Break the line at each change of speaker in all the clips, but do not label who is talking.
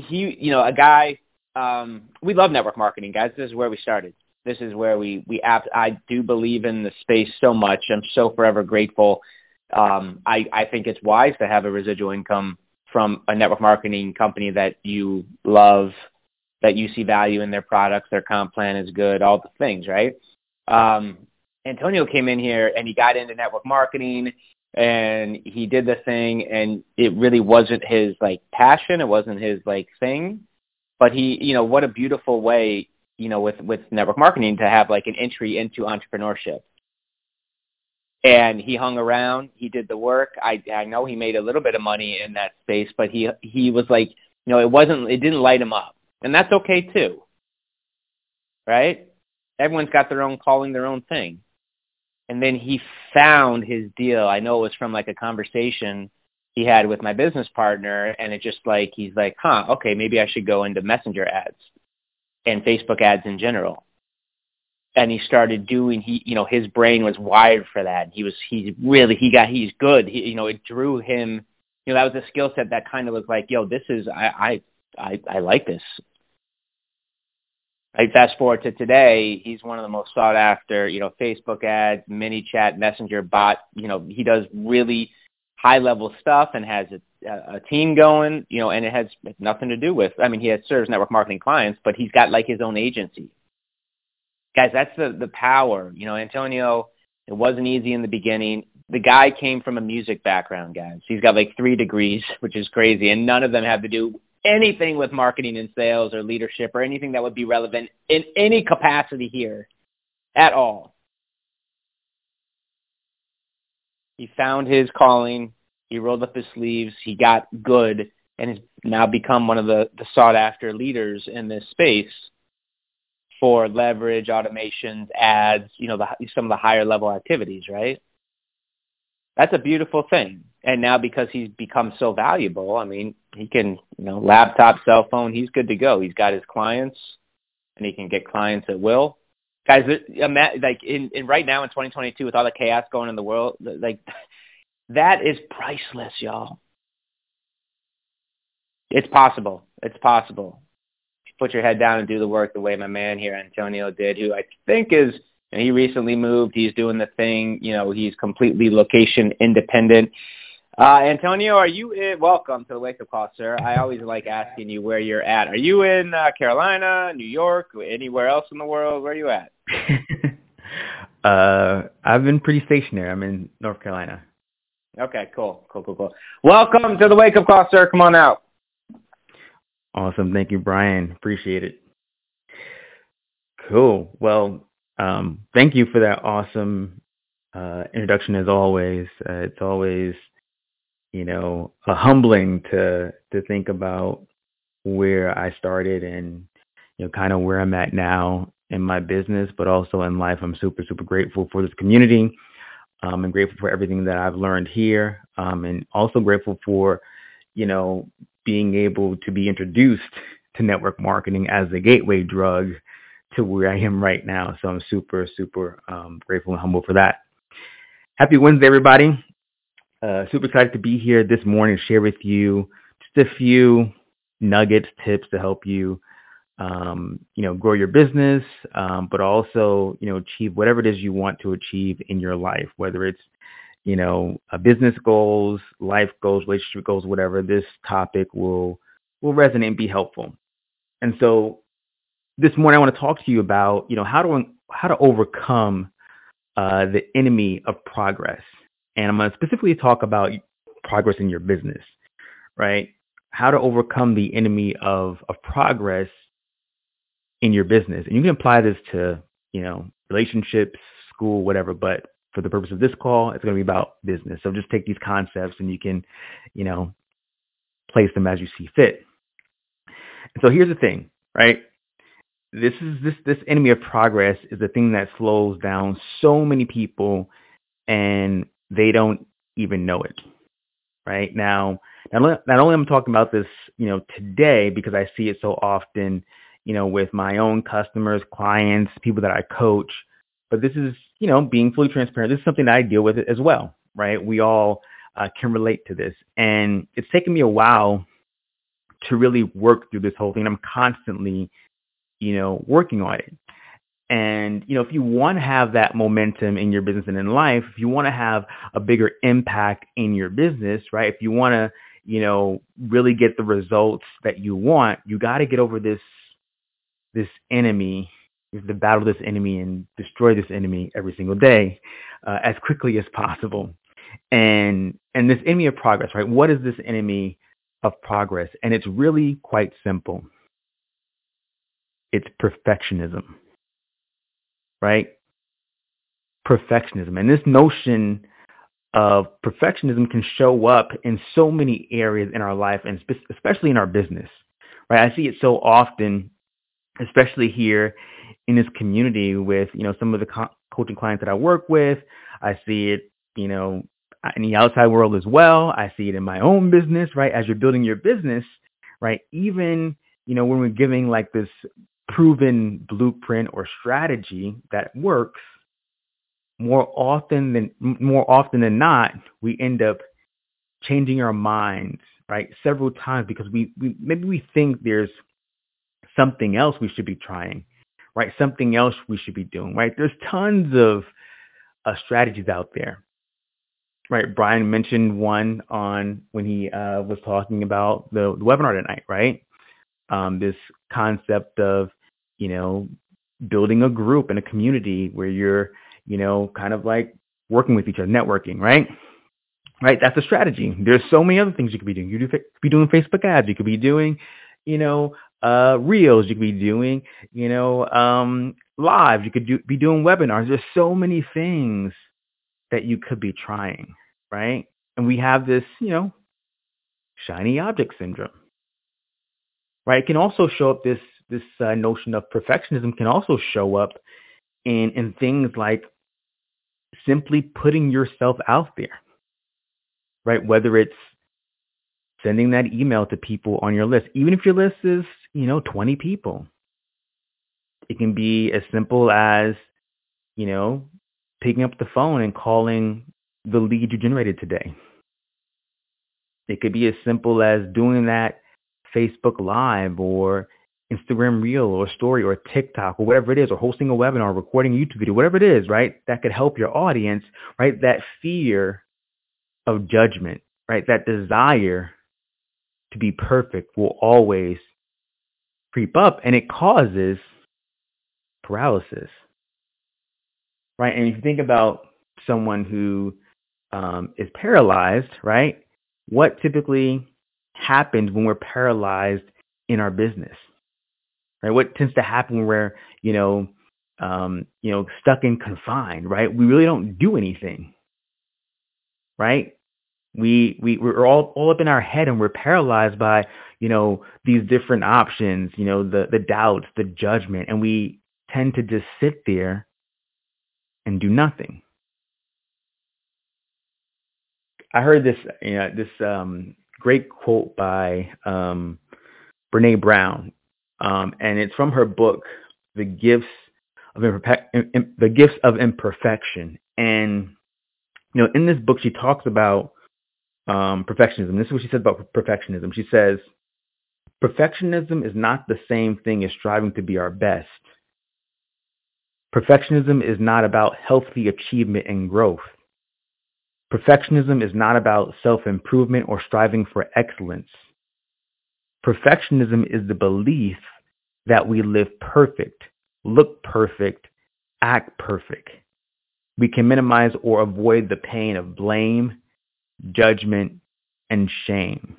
he, you know, a guy. Um, we love network marketing, guys. This is where we started. This is where we we. I do believe in the space so much. I'm so forever grateful. Um, I I think it's wise to have a residual income from a network marketing company that you love, that you see value in their products, their comp plan is good, all the things, right? Um, Antonio came in here and he got into network marketing and he did the thing and it really wasn't his like passion it wasn't his like thing. But he you know what a beautiful way you know with with network marketing to have like an entry into entrepreneurship. And he hung around he did the work. I i know he made a little bit of money in that space but he he was like you know it wasn't it didn't light him up. And that's okay too. Right? Everyone's got their own calling their own thing and then he found his deal. I know it was from like a conversation he had with my business partner, and it just like he's like, huh, okay, maybe I should go into messenger ads and Facebook ads in general. And he started doing he you know his brain was wired for that. He was he's really he got he's good. He, you know it drew him. You know that was a skill set that kind of was like, yo, this is I I I, I like this. I fast forward to today, he's one of the most sought after, you know, Facebook ads, ManyChat, messenger bot. You know, he does really high level stuff and has a, a team going, you know, and it has nothing to do with, I mean, he has serves network marketing clients, but he's got like his own agency. Guys, that's the, the power. You know, Antonio, it wasn't easy in the beginning. The guy came from a music background, guys. He's got like three degrees, which is crazy, and none of them have to do anything with marketing and sales or leadership or anything that would be relevant in any capacity here at all. He found his calling. He rolled up his sleeves. He got good and has now become one of the, the sought after leaders in this space for leverage, automations, ads, you know, the, some of the higher level activities, right? That's a beautiful thing and now because he's become so valuable, I mean, he can, you know, laptop, cell phone, he's good to go. He's got his clients, and he can get clients at will. Guys, like in, in right now in 2022, with all the chaos going in the world, like that is priceless, y'all. It's possible. It's possible. Put your head down and do the work the way my man here, Antonio, did, who I think is and he recently moved. He's doing the thing. You know, he's completely location independent. Uh, Antonio, are you in? Welcome to the Wake Up Call, sir. I always like asking you where you're at. Are you in uh, Carolina, New York, anywhere else in the world? Where are you at?
uh, I've been pretty stationary. I'm in North Carolina.
Okay, cool, cool, cool, cool. Welcome to the Wake Up Call, sir. Come on out.
Awesome. Thank you, Brian. Appreciate it. Cool. Well, um, thank you for that awesome uh, introduction as always. Uh, it's always you know, a humbling to to think about where I started and you know kind of where I'm at now in my business, but also in life. I'm super super grateful for this community. Um, I'm grateful for everything that I've learned here, um, and also grateful for you know being able to be introduced to network marketing as a gateway drug to where I am right now. So I'm super super um, grateful and humble for that. Happy Wednesday, everybody. Uh, super excited to be here this morning to share with you just a few nuggets, tips to help you, um, you know, grow your business, um, but also, you know, achieve whatever it is you want to achieve in your life, whether it's, you know, business goals, life goals, relationship goals, whatever. This topic will will resonate and be helpful. And so, this morning I want to talk to you about, you know, how to how to overcome uh, the enemy of progress and I'm going to specifically talk about progress in your business, right? How to overcome the enemy of, of progress in your business. And you can apply this to, you know, relationships, school, whatever, but for the purpose of this call, it's going to be about business. So just take these concepts and you can, you know, place them as you see fit. so here's the thing, right? This is this this enemy of progress is the thing that slows down so many people and they don't even know it. Right? Now, not only I'm talking about this, you know, today because I see it so often, you know, with my own customers, clients, people that I coach, but this is, you know, being fully transparent. This is something that I deal with as well, right? We all uh, can relate to this, and it's taken me a while to really work through this whole thing. I'm constantly, you know, working on it. And, you know, if you want to have that momentum in your business and in life, if you want to have a bigger impact in your business, right? If you want to, you know, really get the results that you want, you got to get over this, this enemy, to battle this enemy and destroy this enemy every single day uh, as quickly as possible. And, and this enemy of progress, right? What is this enemy of progress? And it's really quite simple. It's perfectionism right? Perfectionism. And this notion of perfectionism can show up in so many areas in our life and especially in our business, right? I see it so often, especially here in this community with, you know, some of the co- coaching clients that I work with. I see it, you know, in the outside world as well. I see it in my own business, right? As you're building your business, right? Even, you know, when we're giving like this proven blueprint or strategy that works, more often than more often than not, we end up changing our minds, right? Several times because we, we maybe we think there's something else we should be trying, right? Something else we should be doing, right? There's tons of uh, strategies out there, right? Brian mentioned one on when he uh, was talking about the, the webinar tonight, right? Um, this concept of you know, building a group and a community where you're, you know, kind of like working with each other, networking, right? Right, that's a strategy. There's so many other things you could be doing. You could be doing Facebook ads. You could be doing, you know, uh, reels. You could be doing, you know, um, live. You could do, be doing webinars. There's so many things that you could be trying, right? And we have this, you know, shiny object syndrome, right? It can also show up this this uh, notion of perfectionism can also show up in in things like simply putting yourself out there, right? Whether it's sending that email to people on your list, even if your list is you know 20 people, it can be as simple as you know picking up the phone and calling the lead you generated today. It could be as simple as doing that Facebook Live or Instagram Reel or Story or TikTok or whatever it is, or hosting a webinar, recording a YouTube video, whatever it is, right? That could help your audience, right? That fear of judgment, right? That desire to be perfect will always creep up and it causes paralysis, right? And if you think about someone who um, is paralyzed, right? What typically happens when we're paralyzed in our business? Right? What tends to happen when we're, you know, um, you know, stuck and confined, right? We really don't do anything, right? We we we're all all up in our head and we're paralyzed by, you know, these different options, you know, the the doubts, the judgment, and we tend to just sit there and do nothing. I heard this, you know, this um, great quote by um, Brene Brown, um, and it's from her book, The Gifts of The Gifts of Imperfection. And you know, in this book, she talks about um, perfectionism. This is what she says about perfectionism. She says, perfectionism is not the same thing as striving to be our best. Perfectionism is not about healthy achievement and growth. Perfectionism is not about self-improvement or striving for excellence. Perfectionism is the belief that we live perfect, look perfect, act perfect. We can minimize or avoid the pain of blame, judgment, and shame.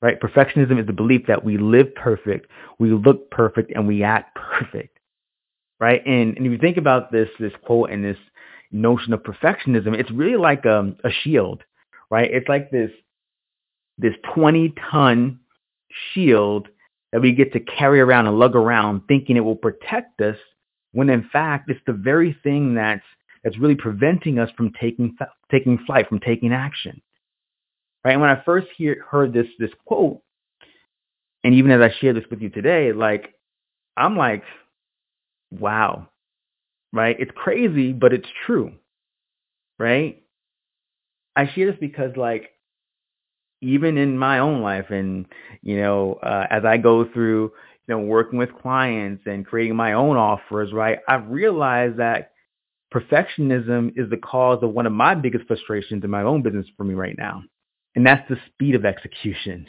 Right? Perfectionism is the belief that we live perfect, we look perfect, and we act perfect. Right? And, and if you think about this, this quote and this notion of perfectionism, it's really like a, a shield, right? It's like this, this 20 ton shield that we get to carry around and lug around thinking it will protect us when in fact it's the very thing that's that's really preventing us from taking taking flight, from taking action. Right? And when I first hear, heard this this quote, and even as I share this with you today, like I'm like, wow, right? It's crazy, but it's true, right? I share this because like even in my own life and you know uh, as i go through you know working with clients and creating my own offers right i've realized that perfectionism is the cause of one of my biggest frustrations in my own business for me right now and that's the speed of execution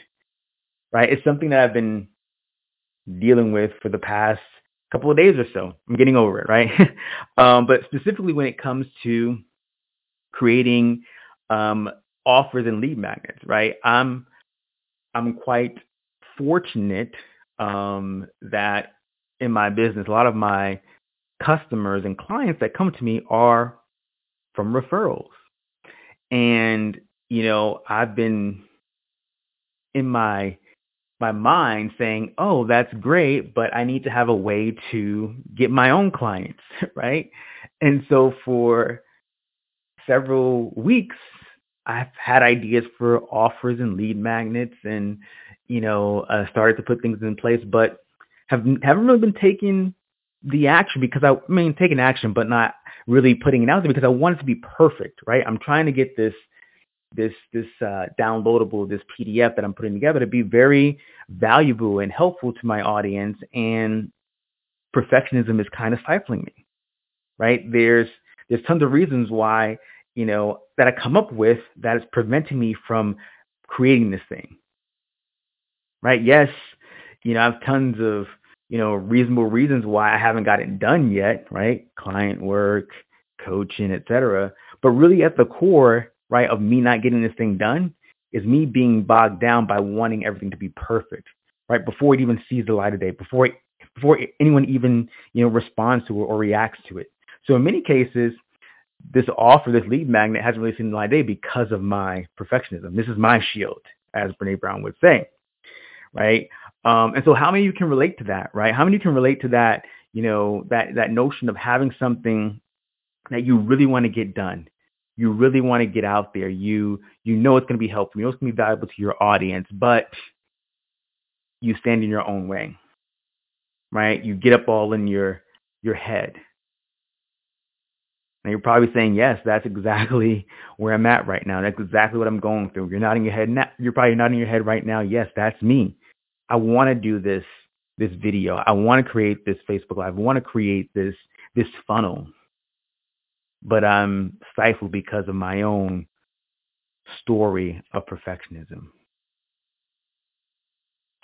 right? It's something that i've been dealing with for the past couple of days or so. I'm getting over it right? Um, but specifically when it comes to creating um, offers and lead magnets, right? I'm I'm quite fortunate um, that in my business, a lot of my customers and clients that come to me are from referrals. And, you know, I've been in my my mind saying, "Oh, that's great, but I need to have a way to get my own clients, right?" And so for several weeks, I've had ideas for offers and lead magnets and, you know, uh, started to put things in place, but have, haven't really been taking the action because I, I mean, taking action, but not really putting it out there because I want it to be perfect, right? I'm trying to get this, this, this, uh, downloadable, this PDF that I'm putting together to be very valuable and helpful to my audience. And perfectionism is kind of stifling me, right? There's, there's tons of reasons why you know, that I come up with that is preventing me from creating this thing. Right? Yes, you know, I have tons of, you know, reasonable reasons why I haven't got it done yet, right? Client work, coaching, etc. But really at the core, right, of me not getting this thing done is me being bogged down by wanting everything to be perfect, right? Before it even sees the light of day, before it, before anyone even, you know, responds to it or reacts to it. So in many cases, this offer, this lead magnet hasn't really seen the light of day because of my perfectionism. This is my shield, as Brene Brown would say, right? Um, and so how many of you can relate to that, right? How many of you can relate to that, you know, that, that notion of having something that you really want to get done? You really want to get out there. You, you know it's going to be helpful. You know it's going to be valuable to your audience, but you stand in your own way, right? You get up all in your, your head and you're probably saying, yes, that's exactly where I'm at right now. That's exactly what I'm going through. You're nodding your head. Now, you're probably nodding your head right now. Yes, that's me. I want to do this, this video. I want to create this Facebook Live. I want to create this, this funnel. But I'm stifled because of my own story of perfectionism.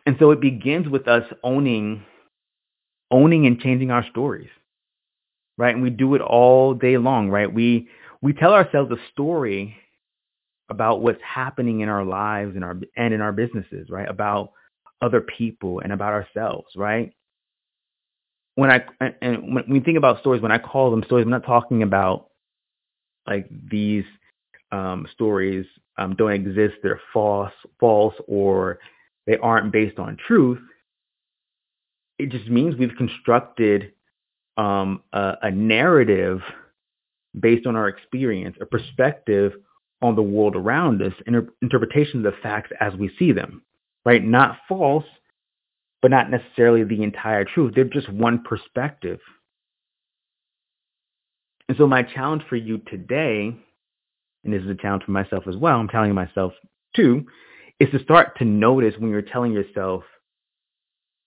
And so it begins with us owning, owning and changing our stories right? And we do it all day long, right? We we tell ourselves a story about what's happening in our lives and our and in our businesses, right? About other people and about ourselves, right? When I and when we think about stories, when I call them stories, I'm not talking about like these um, stories um, don't exist, they're false, false, or they aren't based on truth. It just means we've constructed um, a, a narrative based on our experience, a perspective on the world around us, an interpretation of the facts as we see them, right? Not false, but not necessarily the entire truth. They're just one perspective. And so my challenge for you today, and this is a challenge for myself as well, I'm telling myself too, is to start to notice when you're telling yourself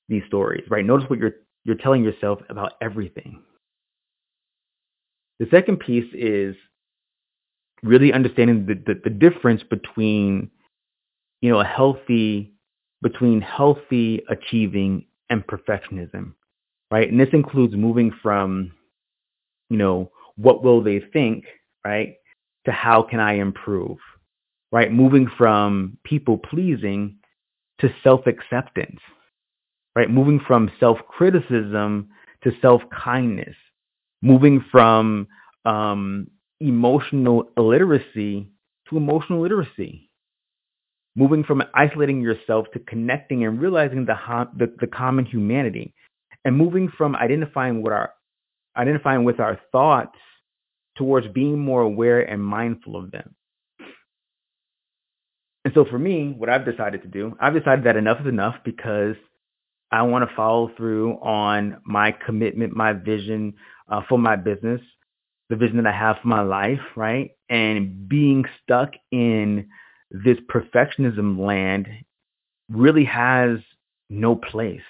these stories, right? Notice what you're you're telling yourself about everything. The second piece is really understanding the, the, the difference between, you know, a healthy, between healthy achieving and perfectionism, right? And this includes moving from, you know, what will they think, right, to how can I improve, right? Moving from people pleasing to self-acceptance, right? Moving from self-criticism to self-kindness, moving from um, emotional illiteracy to emotional literacy, moving from isolating yourself to connecting and realizing the, the, the common humanity, and moving from identifying what our identifying with our thoughts towards being more aware and mindful of them. And so for me, what I've decided to do, I've decided that enough is enough because I want to follow through on my commitment, my vision uh, for my business, the vision that I have for my life, right? And being stuck in this perfectionism land really has no place.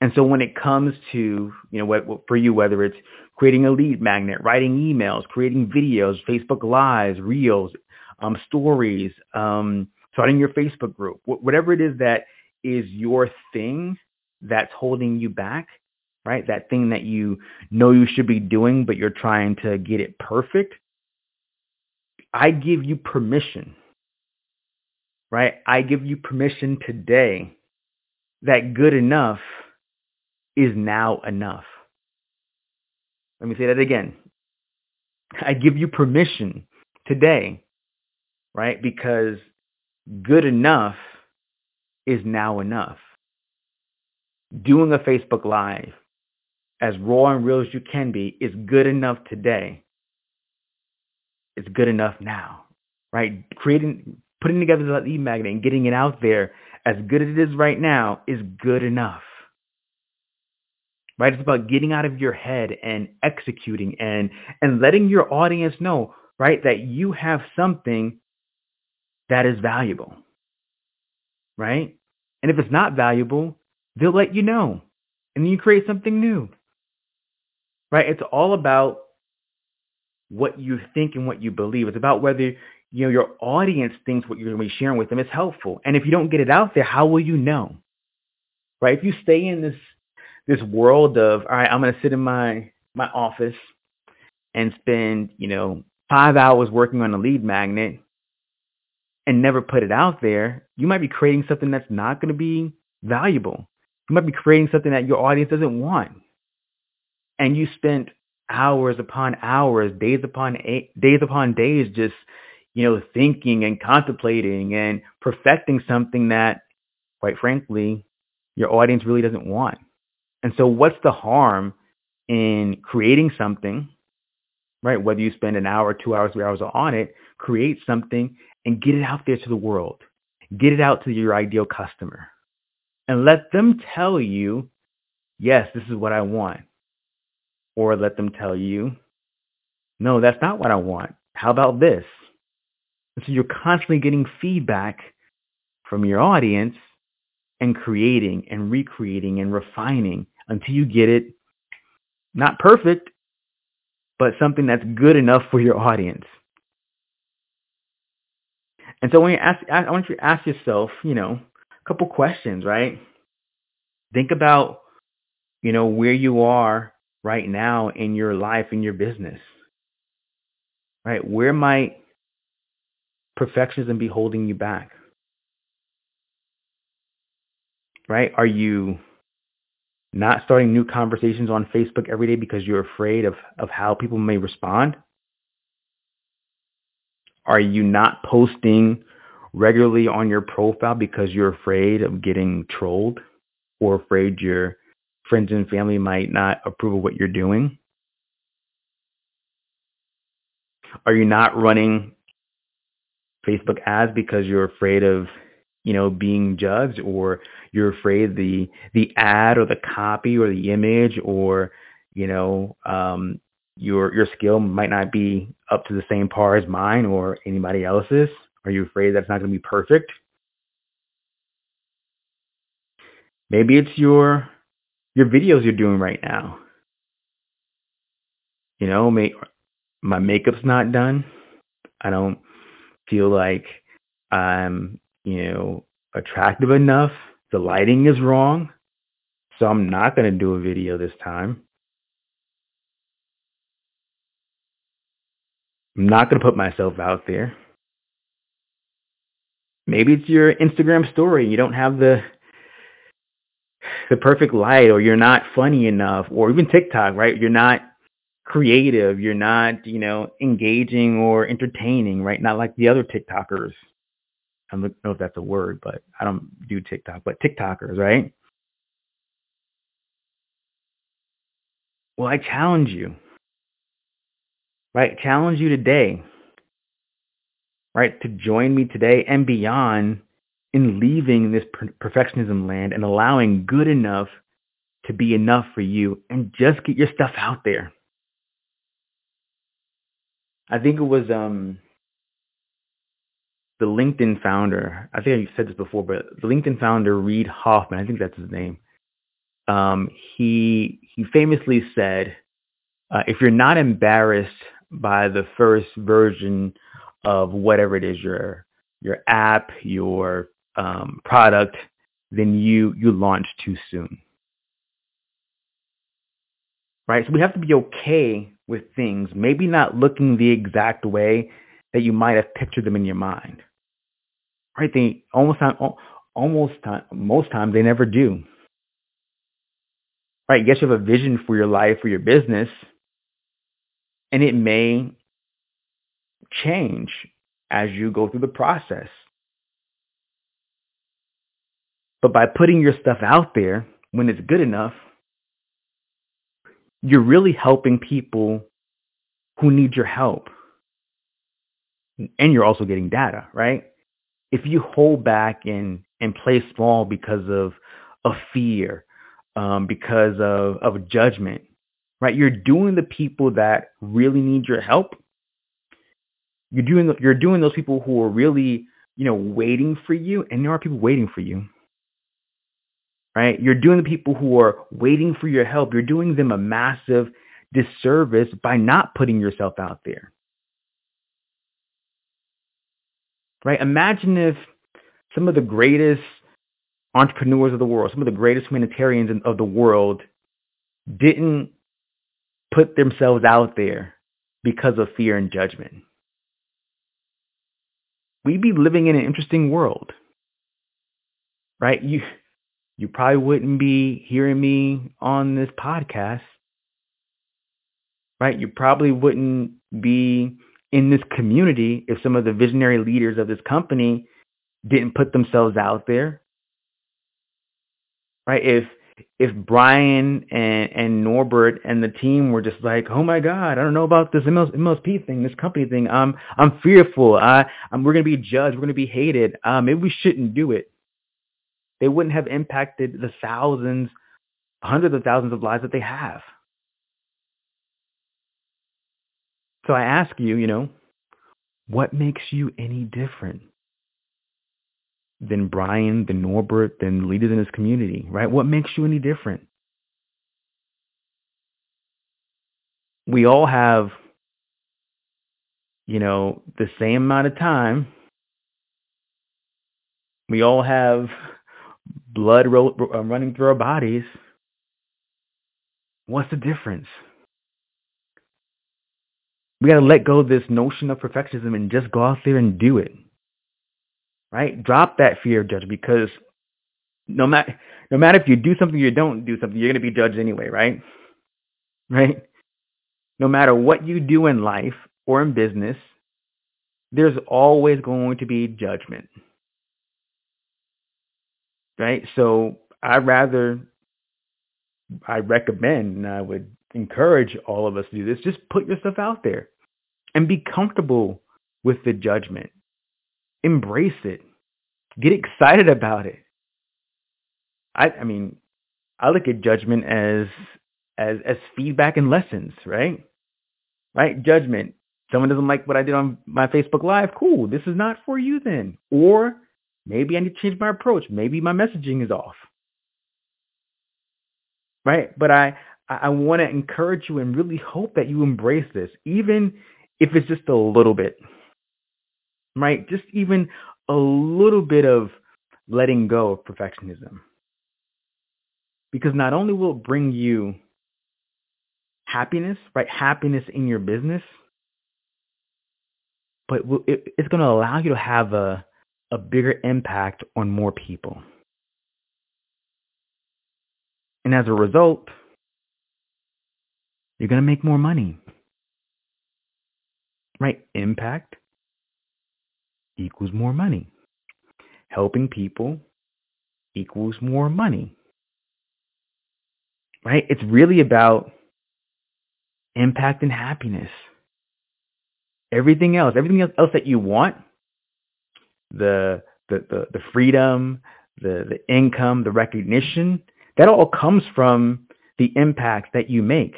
And so when it comes to, you know, what, for you, whether it's creating a lead magnet, writing emails, creating videos, Facebook Lives, Reels, um, stories, um, starting your Facebook group, wh- whatever it is that is your thing that's holding you back, right? That thing that you know you should be doing, but you're trying to get it perfect. I give you permission, right? I give you permission today that good enough is now enough. Let me say that again. I give you permission today, right? Because good enough is now enough. Doing a Facebook Live as raw and real as you can be is good enough today it's good enough now, right? Creating, putting together that lead magnet and getting it out there as good as it is right now is good enough. Right? It's about getting out of your head and executing and and letting your audience know, right, that you have something that is valuable. Right? And if it's not valuable, they'll let you know. And then you create something new. Right? It's all about what you think and what you believe. It's about whether you know your audience thinks what you're going to be sharing with them is helpful. And if you don't get it out there, how will you know? Right? If you stay in this this world of all right, I'm going to sit in my my office and spend you know five hours working on a lead magnet and never put it out there, you might be creating something that's not going to be valuable. You might be creating something that your audience doesn't want. And you spent hours upon hours, days upon days upon days, just you know thinking and contemplating and perfecting something that, quite frankly, your audience really doesn't want. And so, what's the harm in creating something, right? Whether you spend an hour, two hours, three hours on it, create something and get it out there to the world. Get it out to your ideal customer and let them tell you, yes, this is what I want or let them tell you, no, that's not what I want. How about this? And so you're constantly getting feedback from your audience and creating and recreating and refining until you get it not perfect, but something that's good enough for your audience. And so when you ask, I want you to ask yourself, you know, a couple questions, right? Think about, you know, where you are right now in your life, in your business? Right? Where might perfectionism be holding you back? Right? Are you not starting new conversations on Facebook every day because you're afraid of, of how people may respond? Are you not posting regularly on your profile because you're afraid of getting trolled or afraid you're friends and family might not approve of what you're doing? Are you not running Facebook ads because you're afraid of, you know, being judged or you're afraid the the ad or the copy or the image or, you know, um, your your skill might not be up to the same par as mine or anybody else's? Are you afraid that's not going to be perfect? Maybe it's your your videos you're doing right now. You know, my, my makeup's not done. I don't feel like I'm, you know, attractive enough. The lighting is wrong. So I'm not going to do a video this time. I'm not going to put myself out there. Maybe it's your Instagram story. You don't have the the perfect light or you're not funny enough or even TikTok, right? You're not creative, you're not, you know, engaging or entertaining, right? Not like the other TikTokers. I don't know if that's a word, but I don't do TikTok, but TikTokers, right? Well, I challenge you, right? Challenge you today, right? To join me today and beyond in leaving this perfectionism land and allowing good enough to be enough for you and just get your stuff out there. I think it was um the LinkedIn founder. I think I said this before, but the LinkedIn founder Reid Hoffman, I think that's his name. Um, he he famously said, uh, "If you're not embarrassed by the first version of whatever it is your your app, your um, product, then you you launch too soon." Right. So we have to be okay with things, maybe not looking the exact way that you might have pictured them in your mind. Right? They almost time, almost time, most times they never do. Right? Yes, you have a vision for your life, for your business, and it may change as you go through the process. But by putting your stuff out there when it's good enough, you're really helping people who need your help. And you're also getting data, right? If you hold back and, and play small because of, of fear, um, because of, of judgment, right? You're doing the people that really need your help. You're doing, you're doing those people who are really, you know, waiting for you. And there are people waiting for you right? You're doing the people who are waiting for your help, you're doing them a massive disservice by not putting yourself out there. Right? Imagine if some of the greatest entrepreneurs of the world, some of the greatest humanitarians of the world didn't put themselves out there because of fear and judgment. We'd be living in an interesting world. Right? You you probably wouldn't be hearing me on this podcast. Right? You probably wouldn't be in this community if some of the visionary leaders of this company didn't put themselves out there. Right? If if Brian and, and Norbert and the team were just like, oh my God, I don't know about this MLSP thing, this company thing. I'm I'm fearful. I, I'm, we're gonna be judged. We're gonna be hated. Uh, maybe we shouldn't do it they wouldn't have impacted the thousands, hundreds of thousands of lives that they have. So I ask you, you know, what makes you any different than Brian, than Norbert, than leaders in this community, right? What makes you any different? We all have, you know, the same amount of time. We all have blood ro- uh, running through our bodies. What's the difference? We got to let go of this notion of perfectionism and just go out there and do it. Right? Drop that fear of judgment because no matter no matter if you do something or you don't do something, you're going to be judged anyway, right? Right? No matter what you do in life or in business, there's always going to be judgment right? So I rather, I recommend and I would encourage all of us to do this. Just put yourself out there and be comfortable with the judgment. Embrace it. Get excited about it. I, I mean, I look at judgment as as as feedback and lessons, right? Right? Judgment. Someone doesn't like what I did on my Facebook Live. Cool. This is not for you then. Or Maybe I need to change my approach. Maybe my messaging is off. Right? But I, I want to encourage you and really hope that you embrace this, even if it's just a little bit. Right? Just even a little bit of letting go of perfectionism. Because not only will it bring you happiness, right? Happiness in your business, but it's going to allow you to have a a bigger impact on more people. And as a result, you're going to make more money. Right? Impact equals more money. helping people equals more money. Right? It's really about impact and happiness. Everything else, everything else that you want, the the the, the freedom, the the income, the recognition, that all comes from the impact that you make.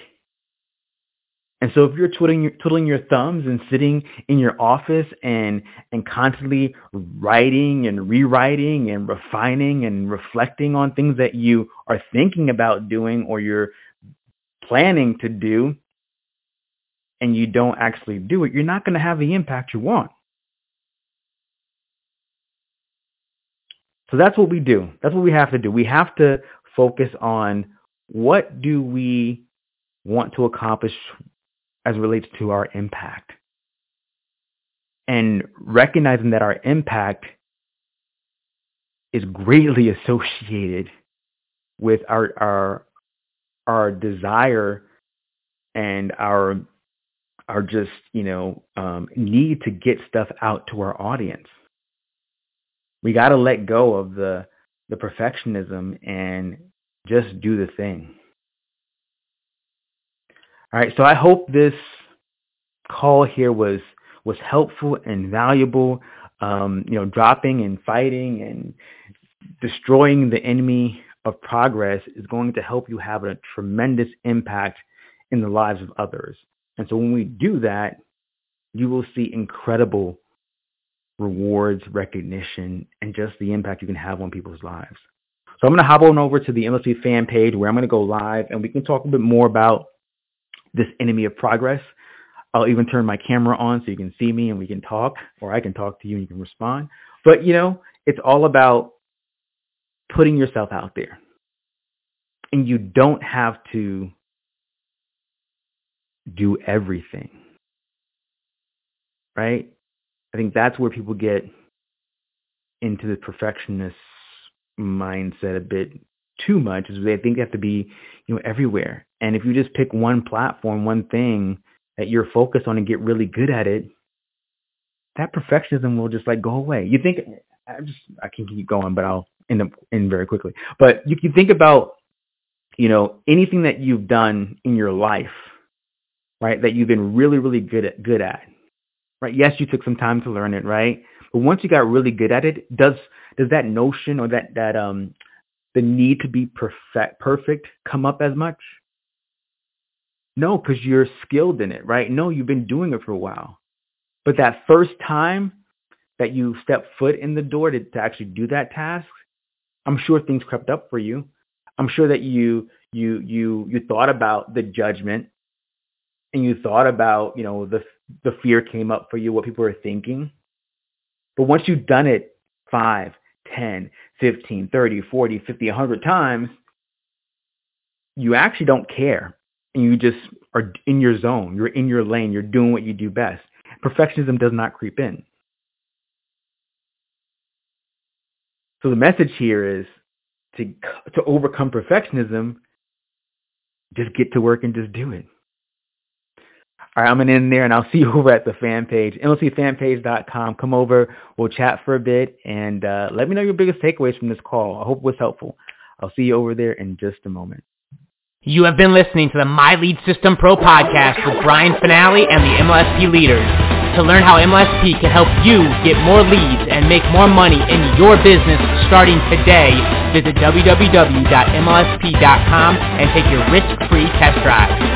And so if you're twiddling your, twiddling your thumbs and sitting in your office and and constantly writing and rewriting and refining and reflecting on things that you are thinking about doing or you're planning to do and you don't actually do it, you're not going to have the impact you want. So that's what we do. That's what we have to do. We have to focus on what do we want to accomplish as relates to our impact. And recognizing that our impact is greatly associated with our our our desire and our our just you know um, need to get stuff out to our audience. We got to let go of the the perfectionism and just do the thing. All right, so I hope this call here was was helpful and valuable. Um, you know, dropping and fighting and destroying the enemy of progress is going to help you have a tremendous impact in the lives of others. And so when we do that, you will see incredible rewards, recognition, and just the impact you can have on people's lives. So I'm going to hop on over to the MLSP fan page where I'm going to go live and we can talk a bit more about this enemy of progress. I'll even turn my camera on so you can see me and we can talk, or I can talk to you and you can respond. But, you know, it's all about putting yourself out there. And you don't have to do everything. Right? I think that's where people get into the perfectionist mindset a bit too much is they think they have to be, you know, everywhere. And if you just pick one platform, one thing that you're focused on and get really good at it, that perfectionism will just like go away. You think I just I can keep going, but I'll end up in very quickly. But you can think about, you know, anything that you've done in your life, right? That you've been really, really good at good at. Right? Yes, you took some time to learn it, right? But once you got really good at it, does does that notion or that that um the need to be perfect perfect come up as much? No, because you're skilled in it, right? No, you've been doing it for a while. But that first time that you step foot in the door to, to actually do that task, I'm sure things crept up for you. I'm sure that you you you you thought about the judgment and you thought about, you know, the the fear came up for you, what people are thinking. But once you've done it five, 10, 15, 30, 40, 50, 100 times, you actually don't care. And you just are in your zone. You're in your lane. You're doing what you do best. Perfectionism does not creep in. So the message here is to, to overcome perfectionism, just get to work and just do it. All right, I'm going to end there, and I'll see you over at the fan page, mlspfanpage.com. Come over. We'll chat for a bit, and uh, let me know your biggest takeaways from this call. I hope it was helpful. I'll see you over there in just a moment.
You have been listening to the My Lead System Pro podcast with Brian Fanale and the MLSP leaders. To learn how MLSP can help you get more leads and make more money in your business starting today, visit www.mlsp.com and take your risk-free test drive.